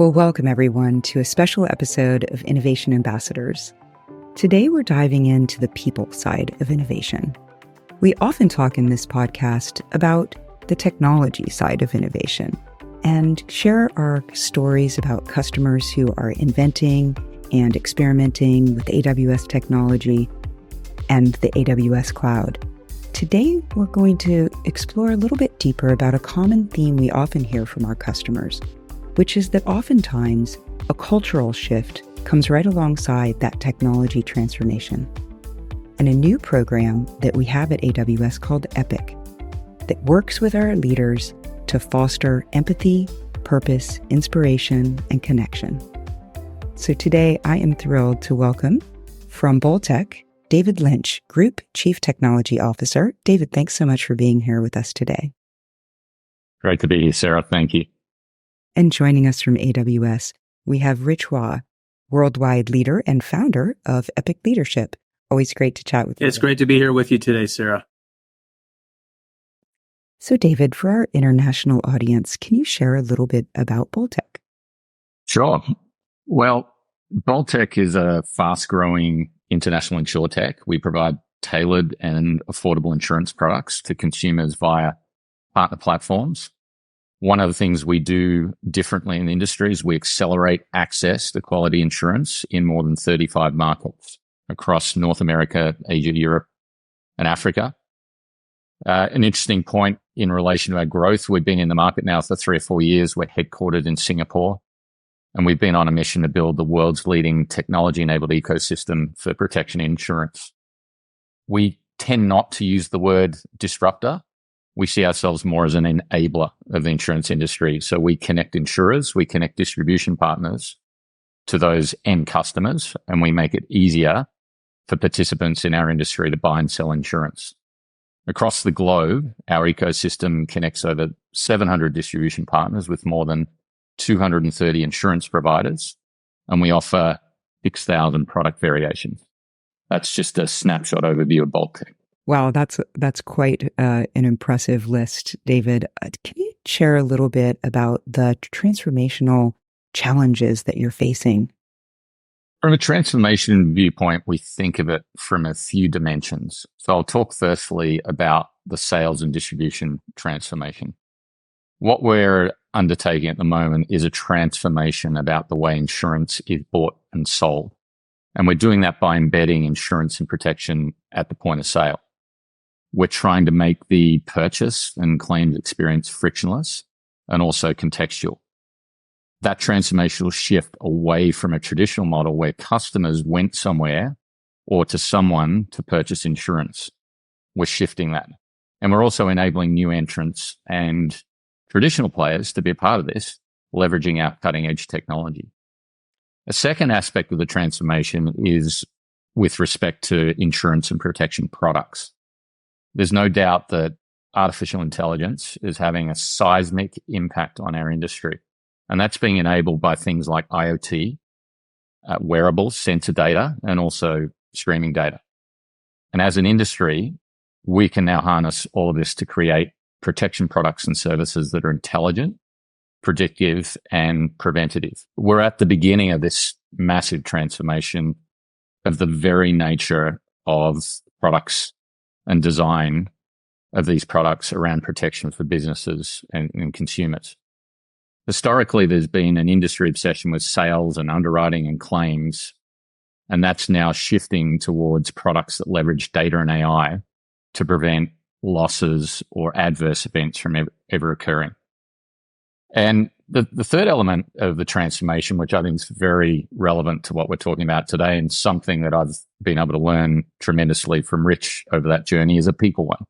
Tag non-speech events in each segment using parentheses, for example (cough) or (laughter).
Well, welcome everyone to a special episode of Innovation Ambassadors. Today we're diving into the people side of innovation. We often talk in this podcast about the technology side of innovation and share our stories about customers who are inventing and experimenting with AWS technology and the AWS cloud. Today, we're going to explore a little bit deeper about a common theme we often hear from our customers, which is that oftentimes a cultural shift comes right alongside that technology transformation. And a new program that we have at AWS called EPIC that works with our leaders to foster empathy, purpose, inspiration, and connection. So today I am thrilled to welcome from Bolttech, David Lynch, Group Chief Technology Officer. David, thanks so much for being here with us today. Great to be here, Sara. Thank you. And joining us from AWS, we have Rich Hua, worldwide leader and founder of Epic Leadership. Always great to chat with you. It's great to be here with you today, Sara. So, David, for our international audience, can you share a little bit about Bolttech? Sure. Well, Bolttech is a fast growing international insurtech. We provide tailored and affordable insurance products to consumers via partner platforms. One of the things we do differently in the industry is we accelerate access to quality insurance in more than 35 markets across North America, Asia, Europe, and Africa. Uh, an interesting point in relation to our growth. We've been in the market now for three or four years. We're headquartered in Singapore. And we've been on a mission to build the world's leading technology enabled ecosystem for protection insurance. We tend not to use the word disruptor. We see ourselves more as an enabler of the insurance industry. So we connect insurers, we connect distribution partners to those end customers, and we make it easier for participants in our industry to buy and sell insurance. Across the globe, our ecosystem connects over 700 distribution partners with more than 230 insurance providers, and we offer 6,000 product variations. That's just a snapshot overview of Bolttech. Wow, that's that's quite uh, an impressive list, David. Uh, can you share a little bit about the transformational challenges that you're facing? From a transformation viewpoint, we think of it from a few dimensions. So I'll talk firstly about the sales and distribution transformation. What we're undertaking at the moment is a transformation about the way insurance is bought and sold. And we're doing that by embedding insurance and protection at the point of sale. We're trying to make the purchase and claims experience frictionless and also contextual. That transformational shift away from a traditional model where customers went somewhere or to someone to purchase insurance. We're shifting that. And we're also enabling new entrants and traditional players to be a part of this, leveraging our cutting edge technology. A second aspect of the transformation is with respect to insurance and protection products. There's no doubt that artificial intelligence is having a seismic impact on our industry. And that's being enabled by things like IoT, uh, wearables, sensor data, and also streaming data. And as an industry, we can now harness all of this to create protection products and services that are intelligent, predictive, and preventative. We're at the beginning of this massive transformation of the very nature of products and design of these products around protection for businesses and, and consumers. Historically, there's been an industry obsession with sales and underwriting and claims. And that's now shifting towards products that leverage data and AI to prevent losses or adverse events from ever, ever occurring. And the, the third element of the transformation, which I think is very relevant to what we're talking about today and something that I've been able to learn tremendously from Rich over that journey is a people one.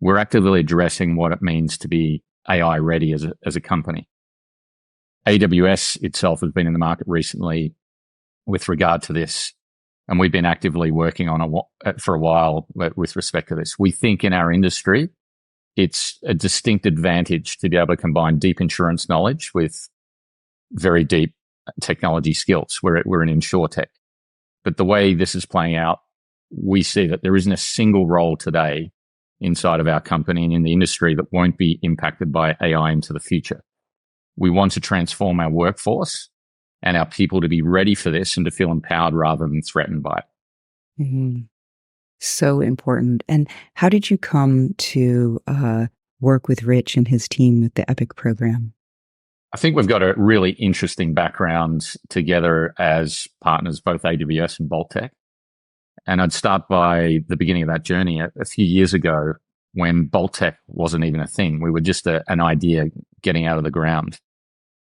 We're actively addressing what it means to be AI ready as a, as a company. AWS itself has been in the market recently with regard to this and we've been actively working on it for a while with respect to this. We think in our industry, it's a distinct advantage to be able to combine deep insurance knowledge with very deep technology skills. We're, we're an insurtech. But the way this is playing out, we see that there isn't a single role today inside of our company and in the industry that won't be impacted by AI into the future. We want to transform our workforce and our people to be ready for this and to feel empowered rather than threatened by it. Mm-hmm. So important. And how did you come to uh, work with Rich and his team with the EPIC program? I think we've got a really interesting background together as partners, both AWS and Bolttech. And I'd start by the beginning of that journey a, a few years ago when Bolttech wasn't even a thing. We were just a, an idea getting out of the ground.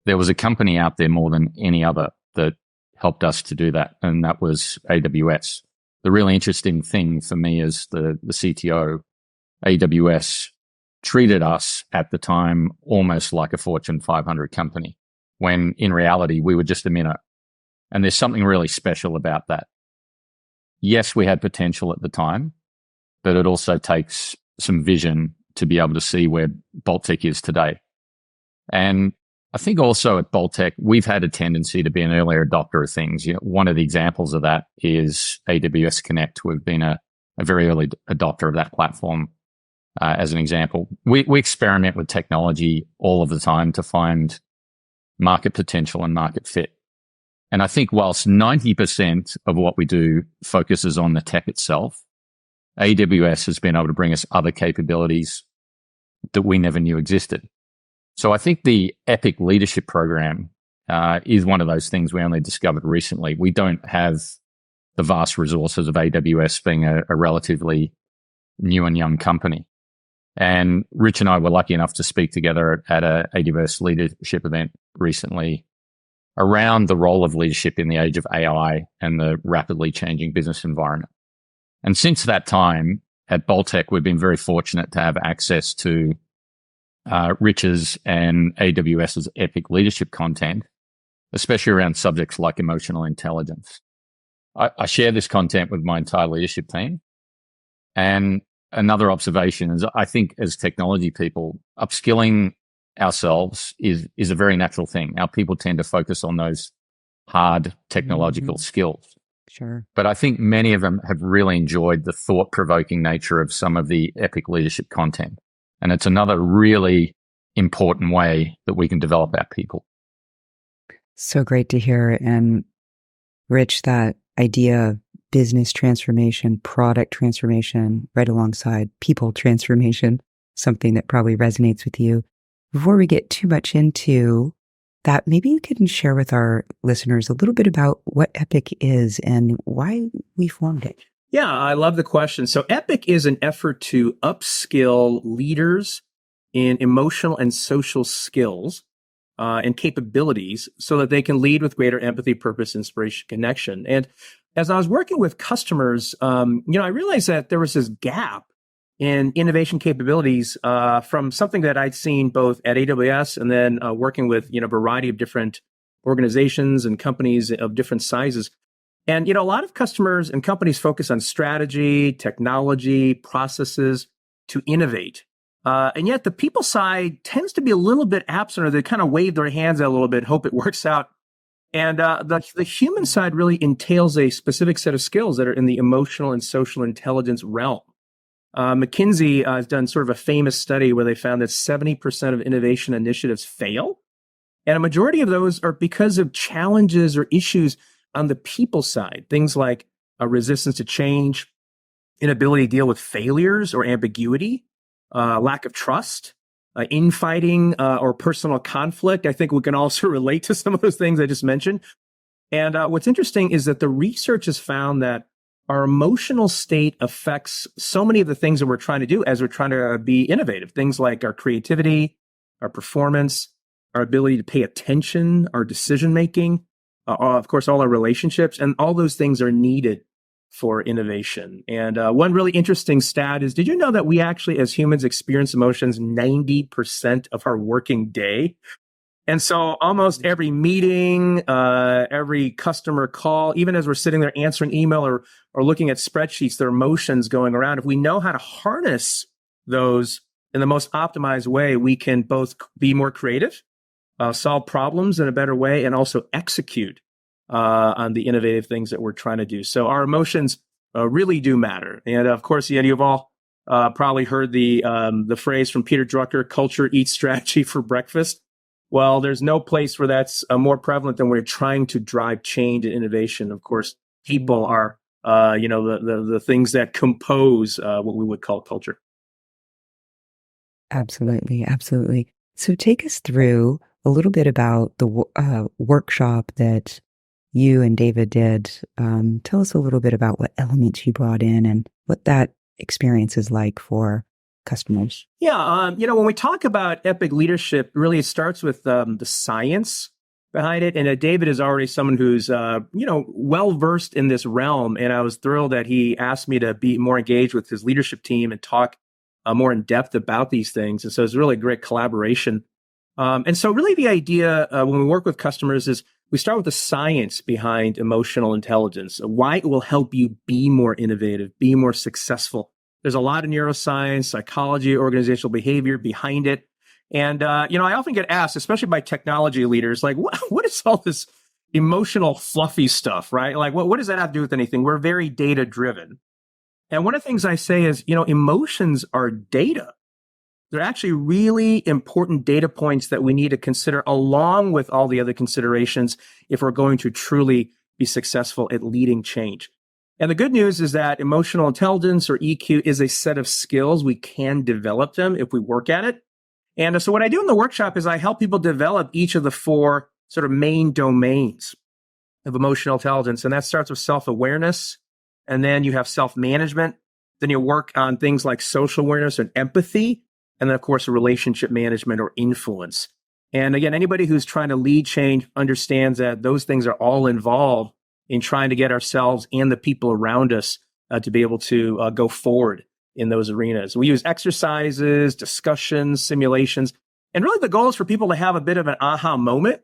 There was a company out there more than any other that helped us to do that. And that was AWS. The really interesting thing for me as the, the CTO, AWS treated us at the time almost like a Fortune 500 company, when in reality, we were just a minute. And there's something really special about that. Yes, we had potential at the time, but it also takes some vision to be able to see where Bolttech is today. And I think also at Bolttech, we've had a tendency to be an earlier adopter of things. You know, one of the examples of that is AWS Connect. We've been a, a very early adopter of that platform uh, as an example. We, we experiment with technology all of the time to find market potential and market fit. And I think whilst 90% of what we do focuses on the tech itself, AWS has been able to bring us other capabilities that we never knew existed. So I think the Epic Leadership Program uh, is one of those things we only discovered recently. We don't have the vast resources of AWS being a, a relatively new and young company. And Rich and I were lucky enough to speak together at a AWS leadership event recently around the role of leadership in the age of AI and the rapidly changing business environment. And since that time at Bolttech, we've been very fortunate to have access to uh, Rich's and AWS's epic leadership content, especially around subjects like emotional intelligence. I, I share this content with my entire leadership team. And another observation is I think as technology people, upskilling ourselves is, is a very natural thing. Our people tend to focus on those hard technological mm-hmm. skills. Sure. But I think many of them have really enjoyed the thought provoking nature of some of the epic leadership content. And it's another really important way that we can develop our people. So great to hear. And Rich, that idea of business transformation, product transformation, right alongside people transformation, something that probably resonates with you. Before we get too much into that, maybe you can share with our listeners a little bit about what Epic is and why we formed it. Yeah, I love the question. So, Epic is an effort to upskill leaders in emotional and social skills uh, and capabilities so that they can lead with greater empathy, purpose, inspiration, connection. And as I was working with customers, um, you know, I realized that there was this gap in innovation capabilities uh, from something that I'd seen both at AWS and then uh, working with you know a variety of different organizations and companies of different sizes. And you know, a lot of customers and companies focus on strategy, technology, processes to innovate. Uh, and yet the people side tends to be a little bit absent or they kind of wave their hands a little bit, (laughs) hope it works out and uh, the, the human side really entails a specific set of skills that are in the emotional and social intelligence realm. Uh, McKinsey uh, has done sort of a famous study where they found that 70% of innovation initiatives fail. And a majority of those are because of challenges or issues on the people side, things like a resistance to change, inability to deal with failures or ambiguity, uh, lack of trust, uh, infighting uh, or personal conflict. I think we can also (laughs) relate to some of those things I just mentioned. And uh, what's interesting is that the research has found that our emotional state affects so many of the things that we're trying to do as we're trying to uh, be innovative. Things like our creativity, our performance, our ability to pay attention, our decision making, uh, of course, all our relationships, and all those things are needed for innovation. And uh, one really interesting stat is did you know that we actually, as humans, experience emotions 90% of our working day? And so almost every meeting, uh, every customer call, even as we're sitting there answering email or, or looking at spreadsheets, there are emotions going around. If we know how to harness those in the most optimized way, we can both be more creative, uh, solve problems in a better way, and also execute uh, on the innovative things that we're trying to do. So our emotions uh, really do matter. And of course, yeah, you've all uh, probably heard the um, the phrase from Peter Drucker: "Culture eats strategy for breakfast." Well, there's no place where that's uh, more prevalent than when you're trying to drive change and innovation. Of course, people are, uh, you know, the, the, the things that compose uh, what we would call culture. Absolutely, absolutely. So take us through a little bit about the uh, workshop that you and David did. Um, tell us a little bit about what elements you brought in and what that experience is like for customers. Yeah, um, you know, when we talk about epic leadership, really it starts with um, the science behind it. And uh, David is already someone who's, uh, you know, well versed in this realm. And I was thrilled that he asked me to be more engaged with his leadership team and talk uh, more in depth about these things. And so it's really a great collaboration. Um, and so, really, the idea uh, when we work with customers is we start with the science behind emotional intelligence, why it will help you be more innovative, be more successful. There's a lot of neuroscience, psychology, organizational behavior behind it. And, uh, you know, I often get asked, especially by technology leaders, like, what, (laughs) what is all this emotional, fluffy stuff, right? Like, what, what does that have to do with anything? We're very data driven. And one of the things I say is, you know, emotions are data. They're actually really important data points that we need to consider along with all the other considerations if we're going to truly be successful at leading change. And the good news is that emotional intelligence or EQ is a set of skills. We can develop them if we work at it. And so what I do in the workshop is I help people develop each of the four sort of main domains of emotional intelligence. And that starts with self awareness, and then you have self management. Then you work on things like social awareness and empathy. And then, of course, relationship management or influence. And again, anybody who's trying to lead change understands that those things are all involved in trying to get ourselves and the people around us uh, to be able to uh, go forward in those arenas. We use exercises, discussions, simulations. And really, the goal is for people to have a bit of an aha moment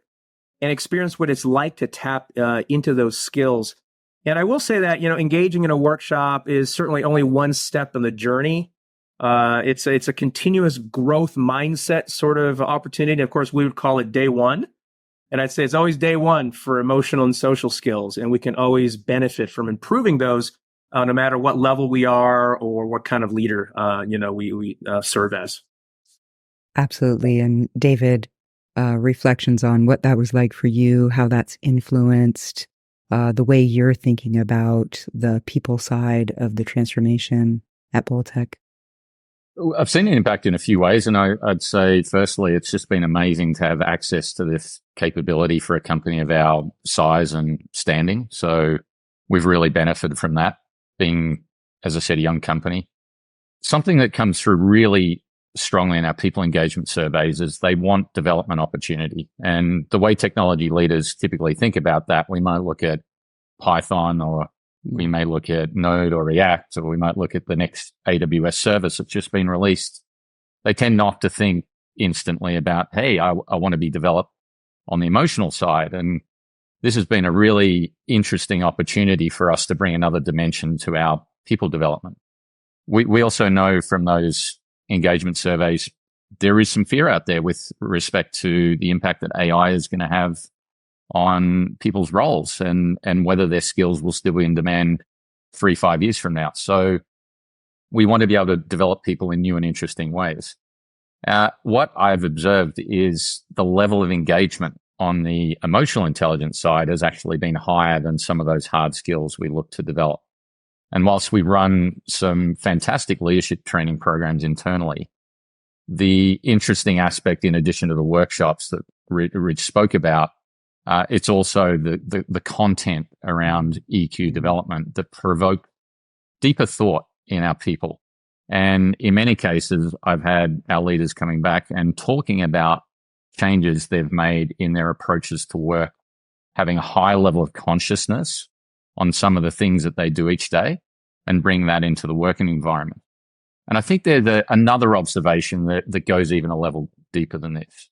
and experience what it's like to tap uh, into those skills and I will say that, you know, engaging in a workshop is certainly only one step in the journey. Uh, it's, a, it's a continuous growth mindset sort of opportunity. Of course, we would call it day one. And I'd say it's always day one for emotional and social skills. And we can always benefit from improving those uh, no matter what level we are or what kind of leader, uh, you know, we, we uh, serve as. Absolutely. And David, uh, reflections on what that was like for you, how that's influenced uh, the way you're thinking about the people side of the transformation at Bolttech? I've seen an impact in a few ways. And I, would say, firstly, it's just been amazing to have access to this capability for a company of our size and standing. So we've really benefited from that being, as I said, a young company. Something that comes through really strongly in our people engagement surveys is they want development opportunity. And the way technology leaders typically think about that, we might look at Python or we may look at Node or React, or we might look at the next AWS service that's just been released. They tend not to think instantly about, Hey, I, I want to be developed on the emotional side. And this has been a really interesting opportunity for us to bring another dimension to our people development. We, we also know from those engagement surveys, there is some fear out there with respect to the impact that AI is going to have on people's roles and, and whether their skills will still be in demand three, five years from now. So we want to be able to develop people in new and interesting ways. Uh, what I've observed is the level of engagement on the emotional intelligence side has actually been higher than some of those hard skills we look to develop. And whilst we run some fantastic leadership training programs internally, the interesting aspect, in addition to the workshops that Rich spoke about, uh, it's also the, the, the content around EQ development that provoke deeper thought in our people. And in many cases, I've had our leaders coming back and talking about changes they've made in their approaches to work, having a high level of consciousness on some of the things that they do each day and bring that into the working environment. And I think there's another observation that, that goes even a level deeper than this.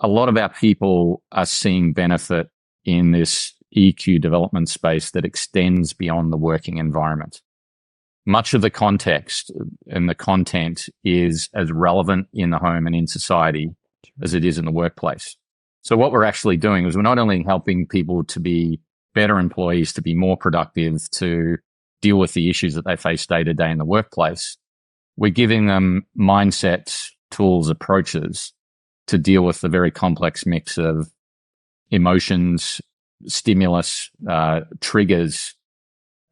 A lot of our people are seeing benefit in this EQ development space that extends beyond the working environment. Much of the context and the content is as relevant in the home and in society as it is in the workplace. So what we're actually doing is we're not only helping people to be better employees, to be more productive, to deal with the issues that they face day to day in the workplace. We're giving them mindsets, tools, approaches to deal with the very complex mix of emotions, stimulus, uh, triggers,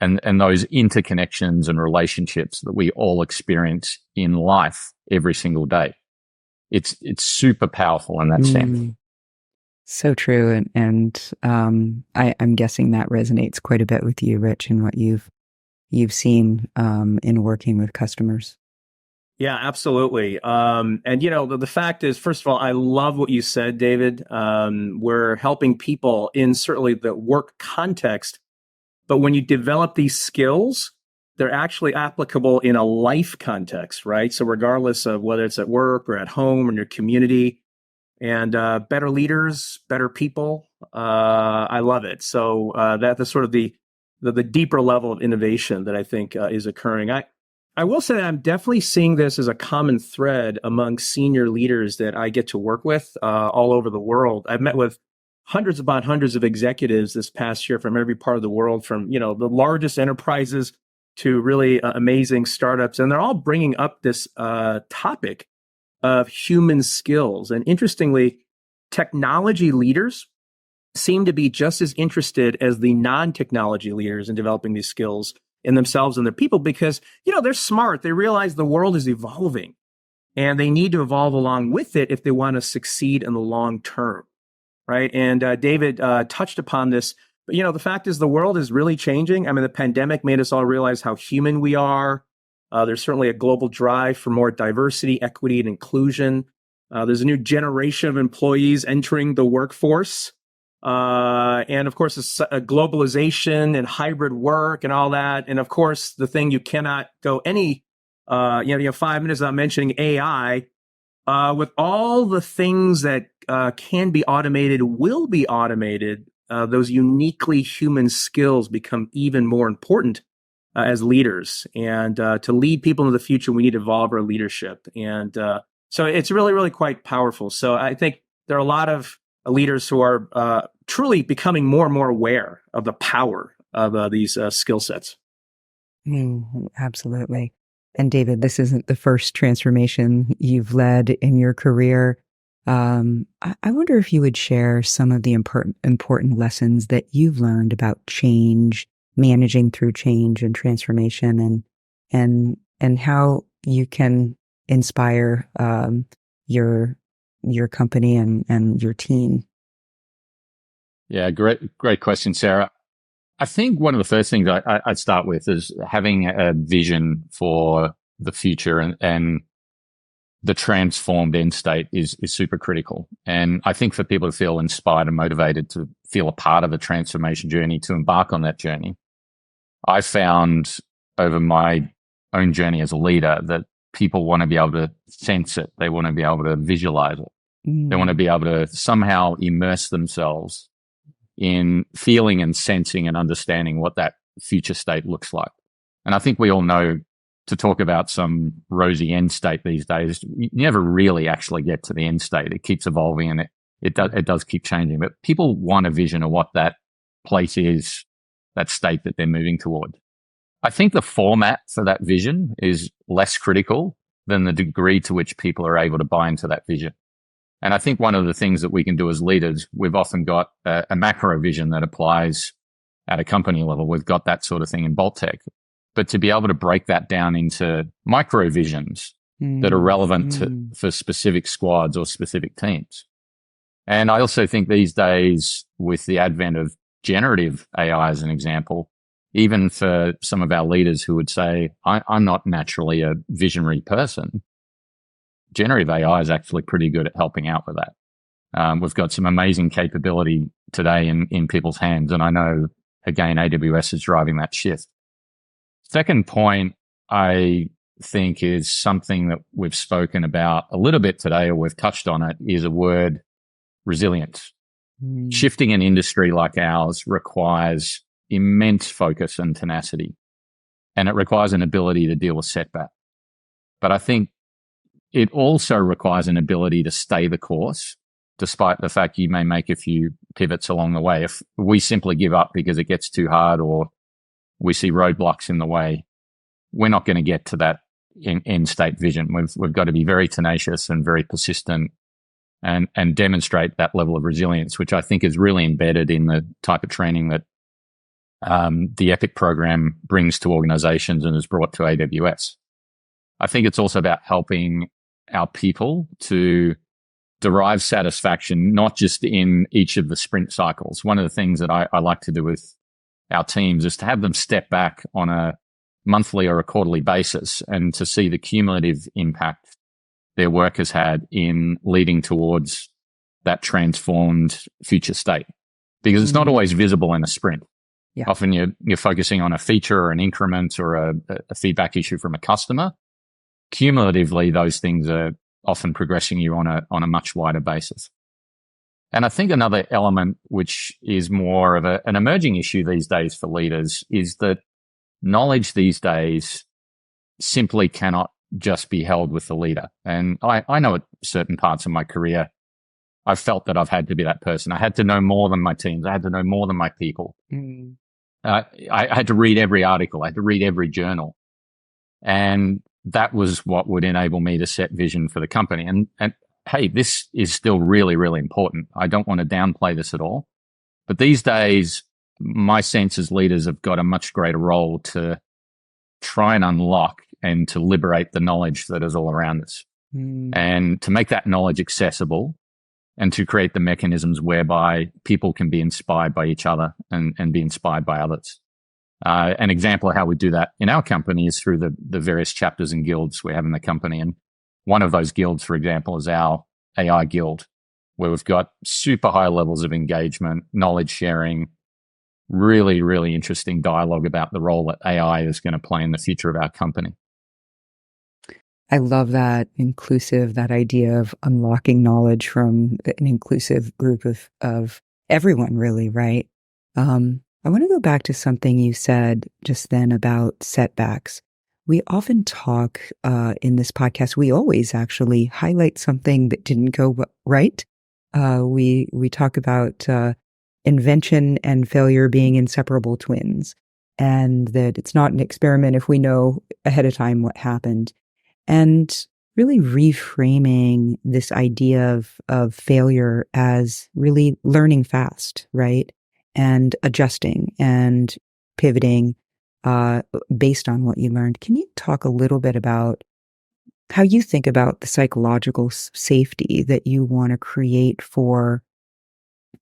and, and those interconnections and relationships that we all experience in life every single day. It's, it's super powerful in that mm. sense. So true. And, and, um, I, I'm guessing that resonates quite a bit with you, Rich, and what you've, you've seen, um, in working with customers. Yeah, absolutely. Um, and you know, the, the, fact is, first of all, I love what you said, David. Um, we're helping people in certainly the work context, but when you develop these skills, they're actually applicable in a life context, right? So regardless of whether it's at work or at home or in your community, and uh, better leaders, better people, uh, I love it. So uh, that's sort of the, the, the deeper level of innovation that I think uh, is occurring. I I will say I'm definitely seeing this as a common thread among senior leaders that I get to work with uh, all over the world. I've met with hundreds upon hundreds of executives this past year from every part of the world, from you know the largest enterprises to really uh, amazing startups, and they're all bringing up this uh, topic of human skills. And interestingly, technology leaders seem to be just as interested as the non-technology leaders in developing these skills in themselves and their people because, you know, they're smart. They realize the world is evolving and they need to evolve along with it if they want to succeed in the long term. Right. And uh, David uh, touched upon this. But, you know, the fact is the world is really changing. I mean, the pandemic made us all realize how human we are. Uh, there's certainly a global drive for more diversity, equity, and inclusion. Uh, there's a new generation of employees entering the workforce. Uh, and of course, a globalization and hybrid work and all that. And of course, the thing you cannot go any, uh, you know, you know, five minutes without mentioning AI. Uh, with all the things that uh, can be automated, will be automated. Uh, those uniquely human skills become even more important uh, as leaders. And uh, to lead people into the future, we need to evolve our leadership. And uh, so it's really, really quite powerful. So I think there are a lot of leaders who are uh, truly becoming more and more aware of the power of uh, these uh, skill sets. Mm, absolutely. And David, this isn't the first transformation you've led in your career. Um, I, wonder if you would share some of the important important lessons that you've learned about change, managing through change and transformation, and and and how you can inspire um, your your company and, and your team? Yeah, great, great question, Sara. I think one of the first things I, would start with is having a vision for the future and, and the transformed end state is, is super critical. And I think for people to feel inspired and motivated to feel a part of a transformation journey, to embark on that journey, I found over my own journey as a leader that people want to be able to sense it. They want to be able to visualize it. Mm. They want to be able to somehow immerse themselves in feeling and sensing and understanding what that future state looks like. And I think we all know to talk about some rosy end state these days, you never really actually get to the end state. It keeps evolving and it, it does, it does keep changing, but people want a vision of what that place is, that state that they're moving toward. I think the format for that vision is less critical than the degree to which people are able to buy into that vision. And I think one of the things that we can do as leaders, we've often got a, a macro vision that applies at a company level. We've got that sort of thing in Bolttech. But to be able to break that down into micro visions mm. that are relevant mm. to, for specific squads or specific teams. And I also think these days, with the advent of generative AI as an example, even for some of our leaders who would say, I, am not naturally a visionary person, generative AI is actually pretty good at helping out with that. Um, we've got some amazing capability today in, in people's hands. And I know, again, AWS is driving that shift. Second point, I think is something that we've spoken about a little bit today, or we've touched on it, is a word resilience. Mm. Shifting an industry like ours requires immense focus and tenacity. And it requires an ability to deal with setback. But I think it also requires an ability to stay the course, despite the fact you may make a few pivots along the way. If we simply give up because it gets too hard or we see roadblocks in the way, we're not going to get to that end state vision. We've, we've got to be very tenacious and very persistent and, and demonstrate that level of resilience, which I think is really embedded in the type of training that um, the EPIC program brings to organizations and is brought to AWS. I think it's also about helping our people to derive satisfaction, not just in each of the sprint cycles. One of the things that I, I like to do with our teams is to have them step back on a monthly or a quarterly basis and to see the cumulative impact their work has had in leading towards that transformed future state. Because it's not mm-hmm. always visible in a sprint. Yeah. Often you're, you're focusing on a feature or an increment or a, a feedback issue from a customer. Cumulatively, those things are often progressing you on a, on a much wider basis. And I think another element, which is more of a, an emerging issue these days for leaders is that knowledge these days simply cannot just be held with the leader. And I, I know at certain parts of my career, I've felt that I've had to be that person. I had to know more than my teams. I had to know more than my people. Mm. Uh, I, I had to read every article. I had to read every journal. And that was what would enable me to set vision for the company. And, and hey, this is still really, really important. I don't want to downplay this at all. But these days, my sense as leaders have got a much greater role to try and unlock and to liberate the knowledge that is all around us mm. and to make that knowledge accessible and to create the mechanisms whereby people can be inspired by each other and, and be inspired by others. Uh, an example of how we do that in our company is through the, the various chapters and guilds we have in the company. And one of those guilds, for example, is our AI guild, where we've got super high levels of engagement, knowledge sharing, really, really interesting dialogue about the role that AI is going to play in the future of our company. I love that inclusive, that idea of unlocking knowledge from an inclusive group of, of everyone, really, right? Um, I want to go back to something you said just then about setbacks. We often talk uh, in this podcast. We always actually highlight something that didn't go right. Uh, we we talk about uh, invention and failure being inseparable twins, and that it's not an experiment if we know ahead of time what happened, and really reframing this idea of of failure as really learning fast, right? And adjusting and pivoting uh, based on what you learned. Can you talk a little bit about how you think about the psychological safety that you want to create for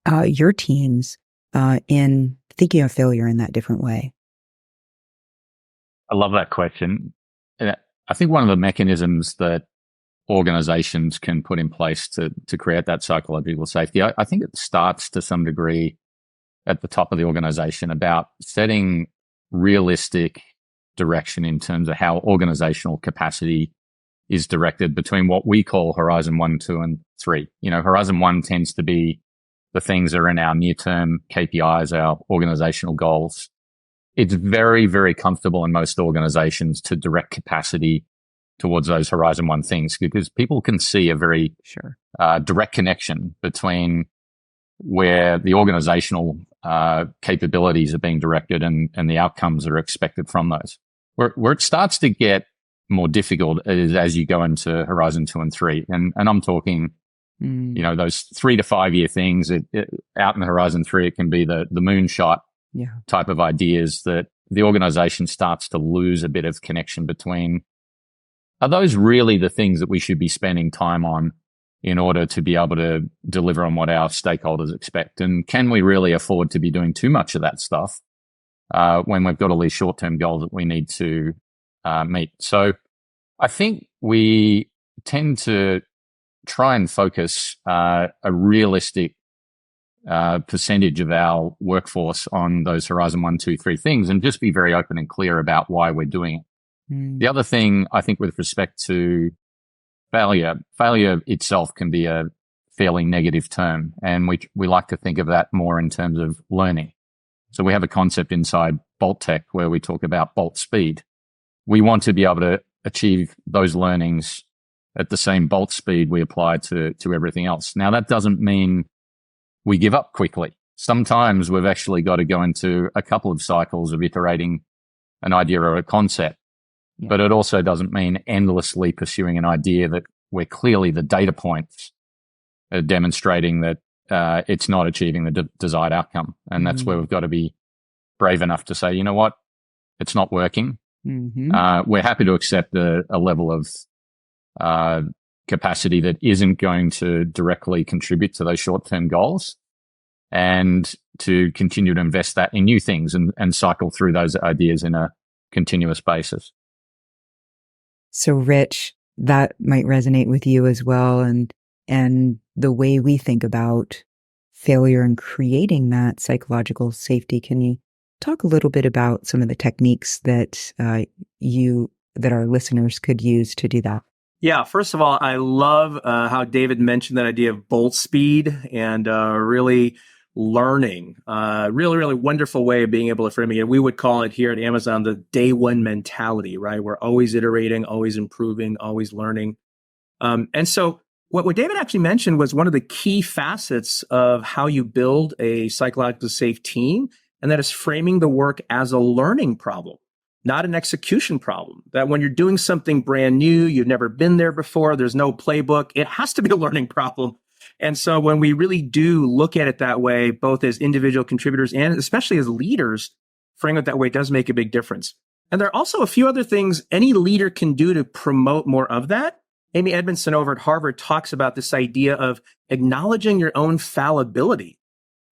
uh, your teams uh, in thinking of failure in that different way? I love that question. I think one of the mechanisms that organizations can put in place to to create that psychological safety, I, I think it starts to some degree at the top of the organization about setting realistic direction in terms of how organizational capacity is directed between what we call horizon one, two, and three. You know, horizon one tends to be the things that are in our near term KPIs, our organizational goals. It's very, very comfortable in most organizations to direct capacity towards those horizon one things because people can see a very sure. uh, direct connection between where the organizational uh, capabilities are being directed and, and the outcomes that are expected from those. Where, where it starts to get more difficult is as you go into horizon two and three. And, and I'm talking, mm. you know, those three to five year things it, it, out in the horizon three, it can be the, the moonshot yeah. type of ideas that the organization starts to lose a bit of connection between. Are those really the things that we should be spending time on in order to be able to deliver on what our stakeholders expect. And can we really afford to be doing too much of that stuff uh, when we've got all these short term goals that we need to uh, meet? So I think we tend to try and focus uh, a realistic uh, percentage of our workforce on those horizon one, two, three things and just be very open and clear about why we're doing it. Mm. The other thing I think with respect to failure, failure itself can be a fairly negative term. And we, we like to think of that more in terms of learning. So we have a concept inside Bolttech where we talk about bolt speed. We want to be able to achieve those learnings at the same bolt speed we apply to, to everything else. Now that doesn't mean we give up quickly. Sometimes we've actually got to go into a couple of cycles of iterating an idea or a concept yeah. But it also doesn't mean endlessly pursuing an idea that where clearly the data points uh, demonstrating that uh, it's not achieving the de- desired outcome. And that's mm-hmm. where we've got to be brave enough to say, you know what, it's not working. Mm-hmm. Uh, we're happy to accept a, a level of uh, capacity that isn't going to directly contribute to those short term goals and to continue to invest that in new things and, and cycle through those ideas in a continuous basis. So, Rich, that might resonate with you as well. And, and the way we think about failure and creating that psychological safety. Can you talk a little bit about some of the techniques that uh, you, that our listeners could use to do that? Yeah, first of all, I love uh, how David mentioned that idea of bolt speed and uh, really learning. Uh, really, really wonderful way of being able to frame it. We would call it here at Amazon the day one mentality, right? We're always iterating, always improving, always learning. Um, and so, what, what David actually mentioned was one of the key facets of how you build a psychologically safe team, and that is framing the work as a learning problem not an execution problem. That when you're doing something brand new, you've never been there before, there's no playbook, it has to be a learning problem. And so when we really do look at it that way, both as individual contributors and especially as leaders, framing it that way does make a big difference. And there are also a few other things any leader can do to promote more of that. Amy Edmondson over at Harvard talks about this idea of acknowledging your own fallibility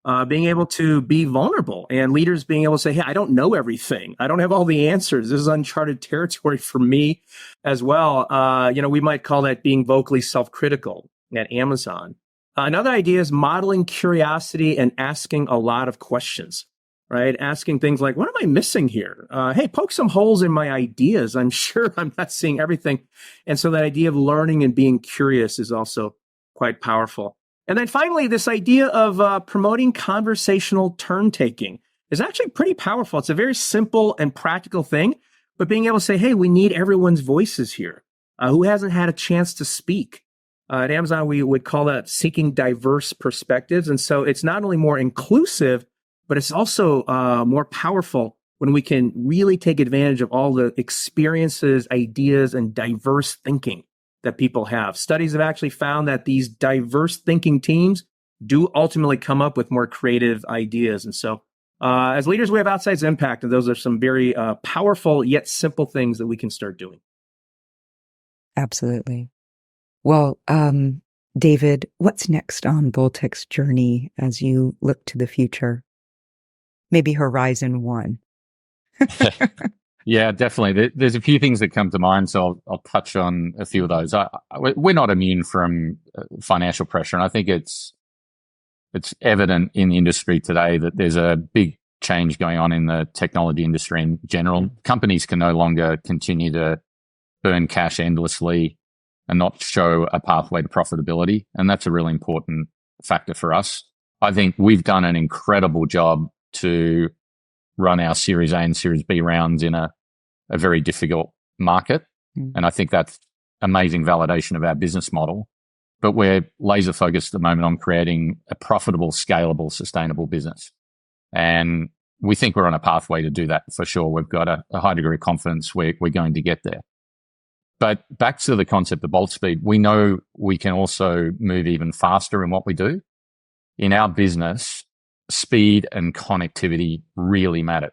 uh, being able to be vulnerable and leaders being able to say, Hey, I don't know everything. I don't have all the answers. This is uncharted territory for me as well. Uh, you know, we might call that being vocally self critical at Amazon. Uh, another idea is modeling curiosity and asking a lot of questions, right? Asking things like, what am I missing here? Uh, hey, poke some holes in my ideas. I'm (laughs) sure I'm not seeing everything. And so that idea of learning and being curious is also quite powerful. And then finally, this idea of uh, promoting conversational turn taking is actually pretty powerful. It's a very simple and practical thing, but being able to say, hey, we need everyone's voices here. Uh, who hasn't had a chance to speak? Uh, at Amazon, we would call that seeking diverse perspectives. And so it's not only more inclusive, but it's also uh, more powerful when we can really take advantage of all the experiences, ideas, and diverse thinking that people have. Studies have actually found that these diverse thinking teams do ultimately come up with more creative ideas. And so, uh, as leaders, we have outsized impact, and those are some very uh, powerful yet simple things that we can start doing. Absolutely. Well, um, David, what's next on Bolttech's journey as you look to the future? Maybe Horizon One. (laughs) Yeah, definitely. There's a few things that come to mind, so I'll, I'll touch on a few of those. I, we're not immune from uh, financial pressure, and I think it's it's evident in the industry today that there's a big change going on in the technology industry in general. Companies can no longer continue to burn cash endlessly and not show a pathway to profitability, and that's a really important factor for us. I think we've done an incredible job to run our Series A and Series B rounds in a, a very difficult market. Mm. And I think that's amazing validation of our business model. But we're laser focused at the moment on creating a profitable, scalable, sustainable business. And we think we're on a pathway to do that for sure. We've got a, a high degree of confidence we're, we're going to get there. But back to the concept of bolt speed, we know we can also move even faster in what we do. In our business, speed and connectivity really matters.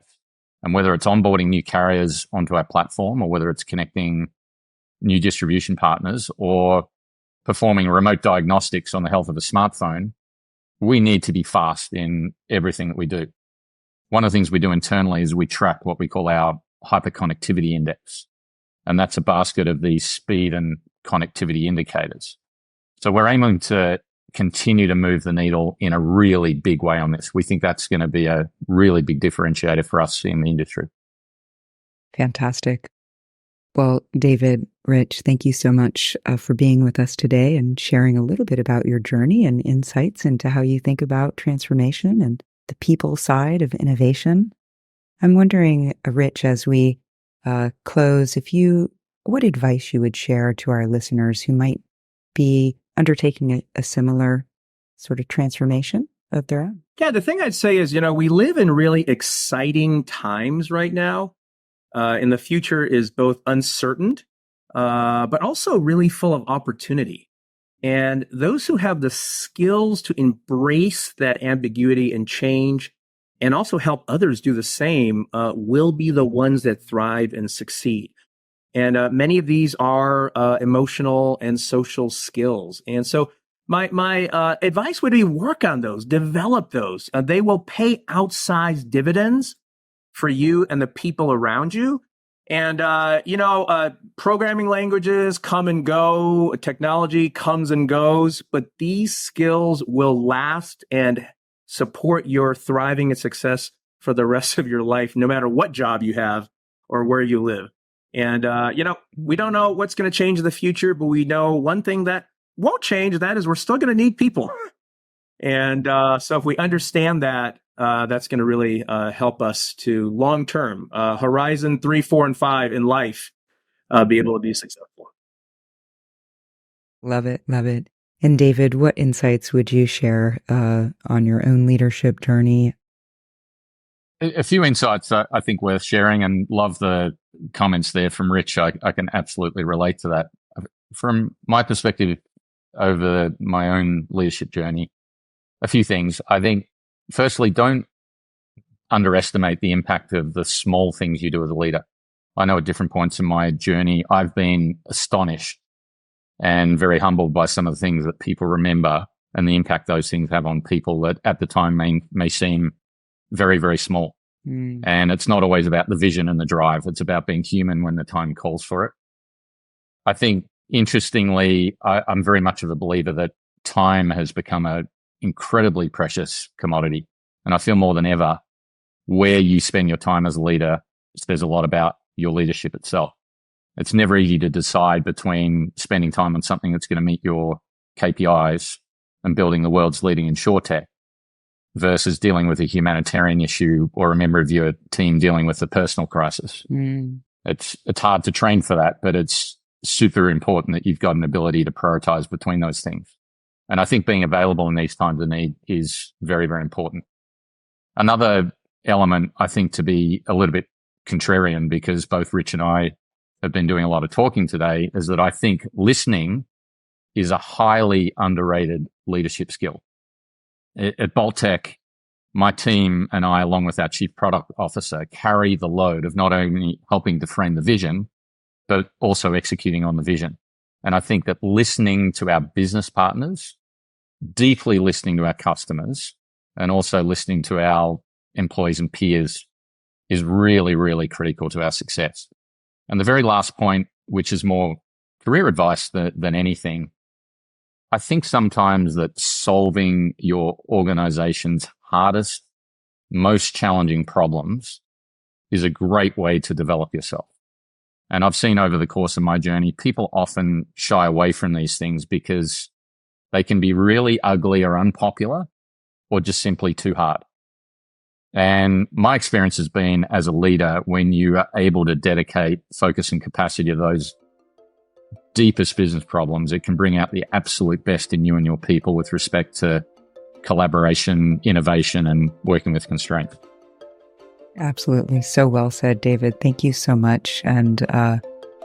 And whether it's onboarding new carriers onto our platform or whether it's connecting new distribution partners or performing remote diagnostics on the health of a smartphone, we need to be fast in everything that we do. One of the things we do internally is we track what we call our hyperconnectivity index. And that's a basket of these speed and connectivity indicators. So we're aiming to continue to move the needle in a really big way on this. We think that's going to be a really big differentiator for us in the industry. Fantastic. Well, David, Rich, thank you so much uh, for being with us today and sharing a little bit about your journey and insights into how you think about transformation and the people side of innovation. I'm wondering, uh, Rich, as we uh, close, if you, what advice you would share to our listeners who might be undertaking a, a similar sort of transformation of their own? Yeah, the thing I'd say is, you know, we live in really exciting times right now. Uh, and the future is both uncertain, uh, but also really full of opportunity. And those who have the skills to embrace that ambiguity and change and also help others do the same uh, will be the ones that thrive and succeed. And uh, many of these are uh, emotional and social skills. And so my my uh, advice would be work on those, develop those. Uh, they will pay outsized dividends for you and the people around you. And uh, you know, programming languages come and go, technology comes and goes, but these skills will last and support your thriving and success for the rest of your life, no matter what job you have or where you live. And uh, you know, we don't know what's going to change in the future, but we know one thing that won't change. That is, we're still going to need people. And uh, so, if we understand that, uh, that's going to really uh, help us to long term, uh, horizon three, four, and five in life, uh, be able to be successful. Love it. Love it. And David, what insights would you share uh, on your own leadership journey? A few insights I think worth sharing and love the comments there from Rich. I, I can absolutely relate to that. From my perspective, over my own leadership journey, a few things. I think, firstly, don't underestimate the impact of the small things you do as a leader. I know at different points in my journey, I've been astonished and very humbled by some of the things that people remember and the impact those things have on people that at the time may, may seem very, very small. Mm. And it's not always about the vision and the drive. It's about being human when the time calls for it. I think interestingly, I, I'm very much of a believer that time has become an incredibly precious commodity. And I feel more than ever where you spend your time as a leader says a lot about your leadership itself. It's never easy to decide between spending time on something that's going to meet your KPIs and building the world's leading insurtech versus dealing with a humanitarian issue or a member of your team dealing with a personal crisis. Mm. It's, it's hard to train for that, but it's super important that you've got an ability to prioritize between those things. And I think being available in these times of need is very, very important. Another element, I think, to be a little bit contrarian because both Rich and I have been doing a lot of talking today is that I think listening is a highly underrated leadership skill. At Bolttech, my team and I, along with our chief product officer, carry the load of not only helping to frame the vision, but also executing on the vision. And I think that listening to our business partners, deeply listening to our customers, and also listening to our employees and peers is really, really critical to our success. And the very last point, which is more career advice than, than anything, I think sometimes that solving your organization's hardest, most challenging problems is a great way to develop yourself. And I've seen over the course of my journey, people often shy away from these things because they can be really ugly or unpopular or just simply too hard. And my experience has been as a leader, when you are able to dedicate focus and capacity to those deepest business problems, it can bring out the absolute best in you and your people with respect to collaboration, innovation, and working with constraints. Absolutely. So well said, David. Thank you so much. And uh,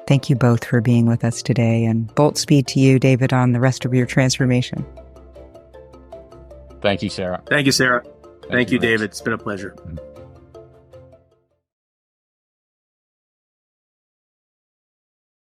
thank you both for being with us today. And bolt speed to you, David, on the rest of your transformation. Thank you, Sara. Thank you, Sara. Thank, Thank you, you David. It's been a pleasure. Mm-hmm.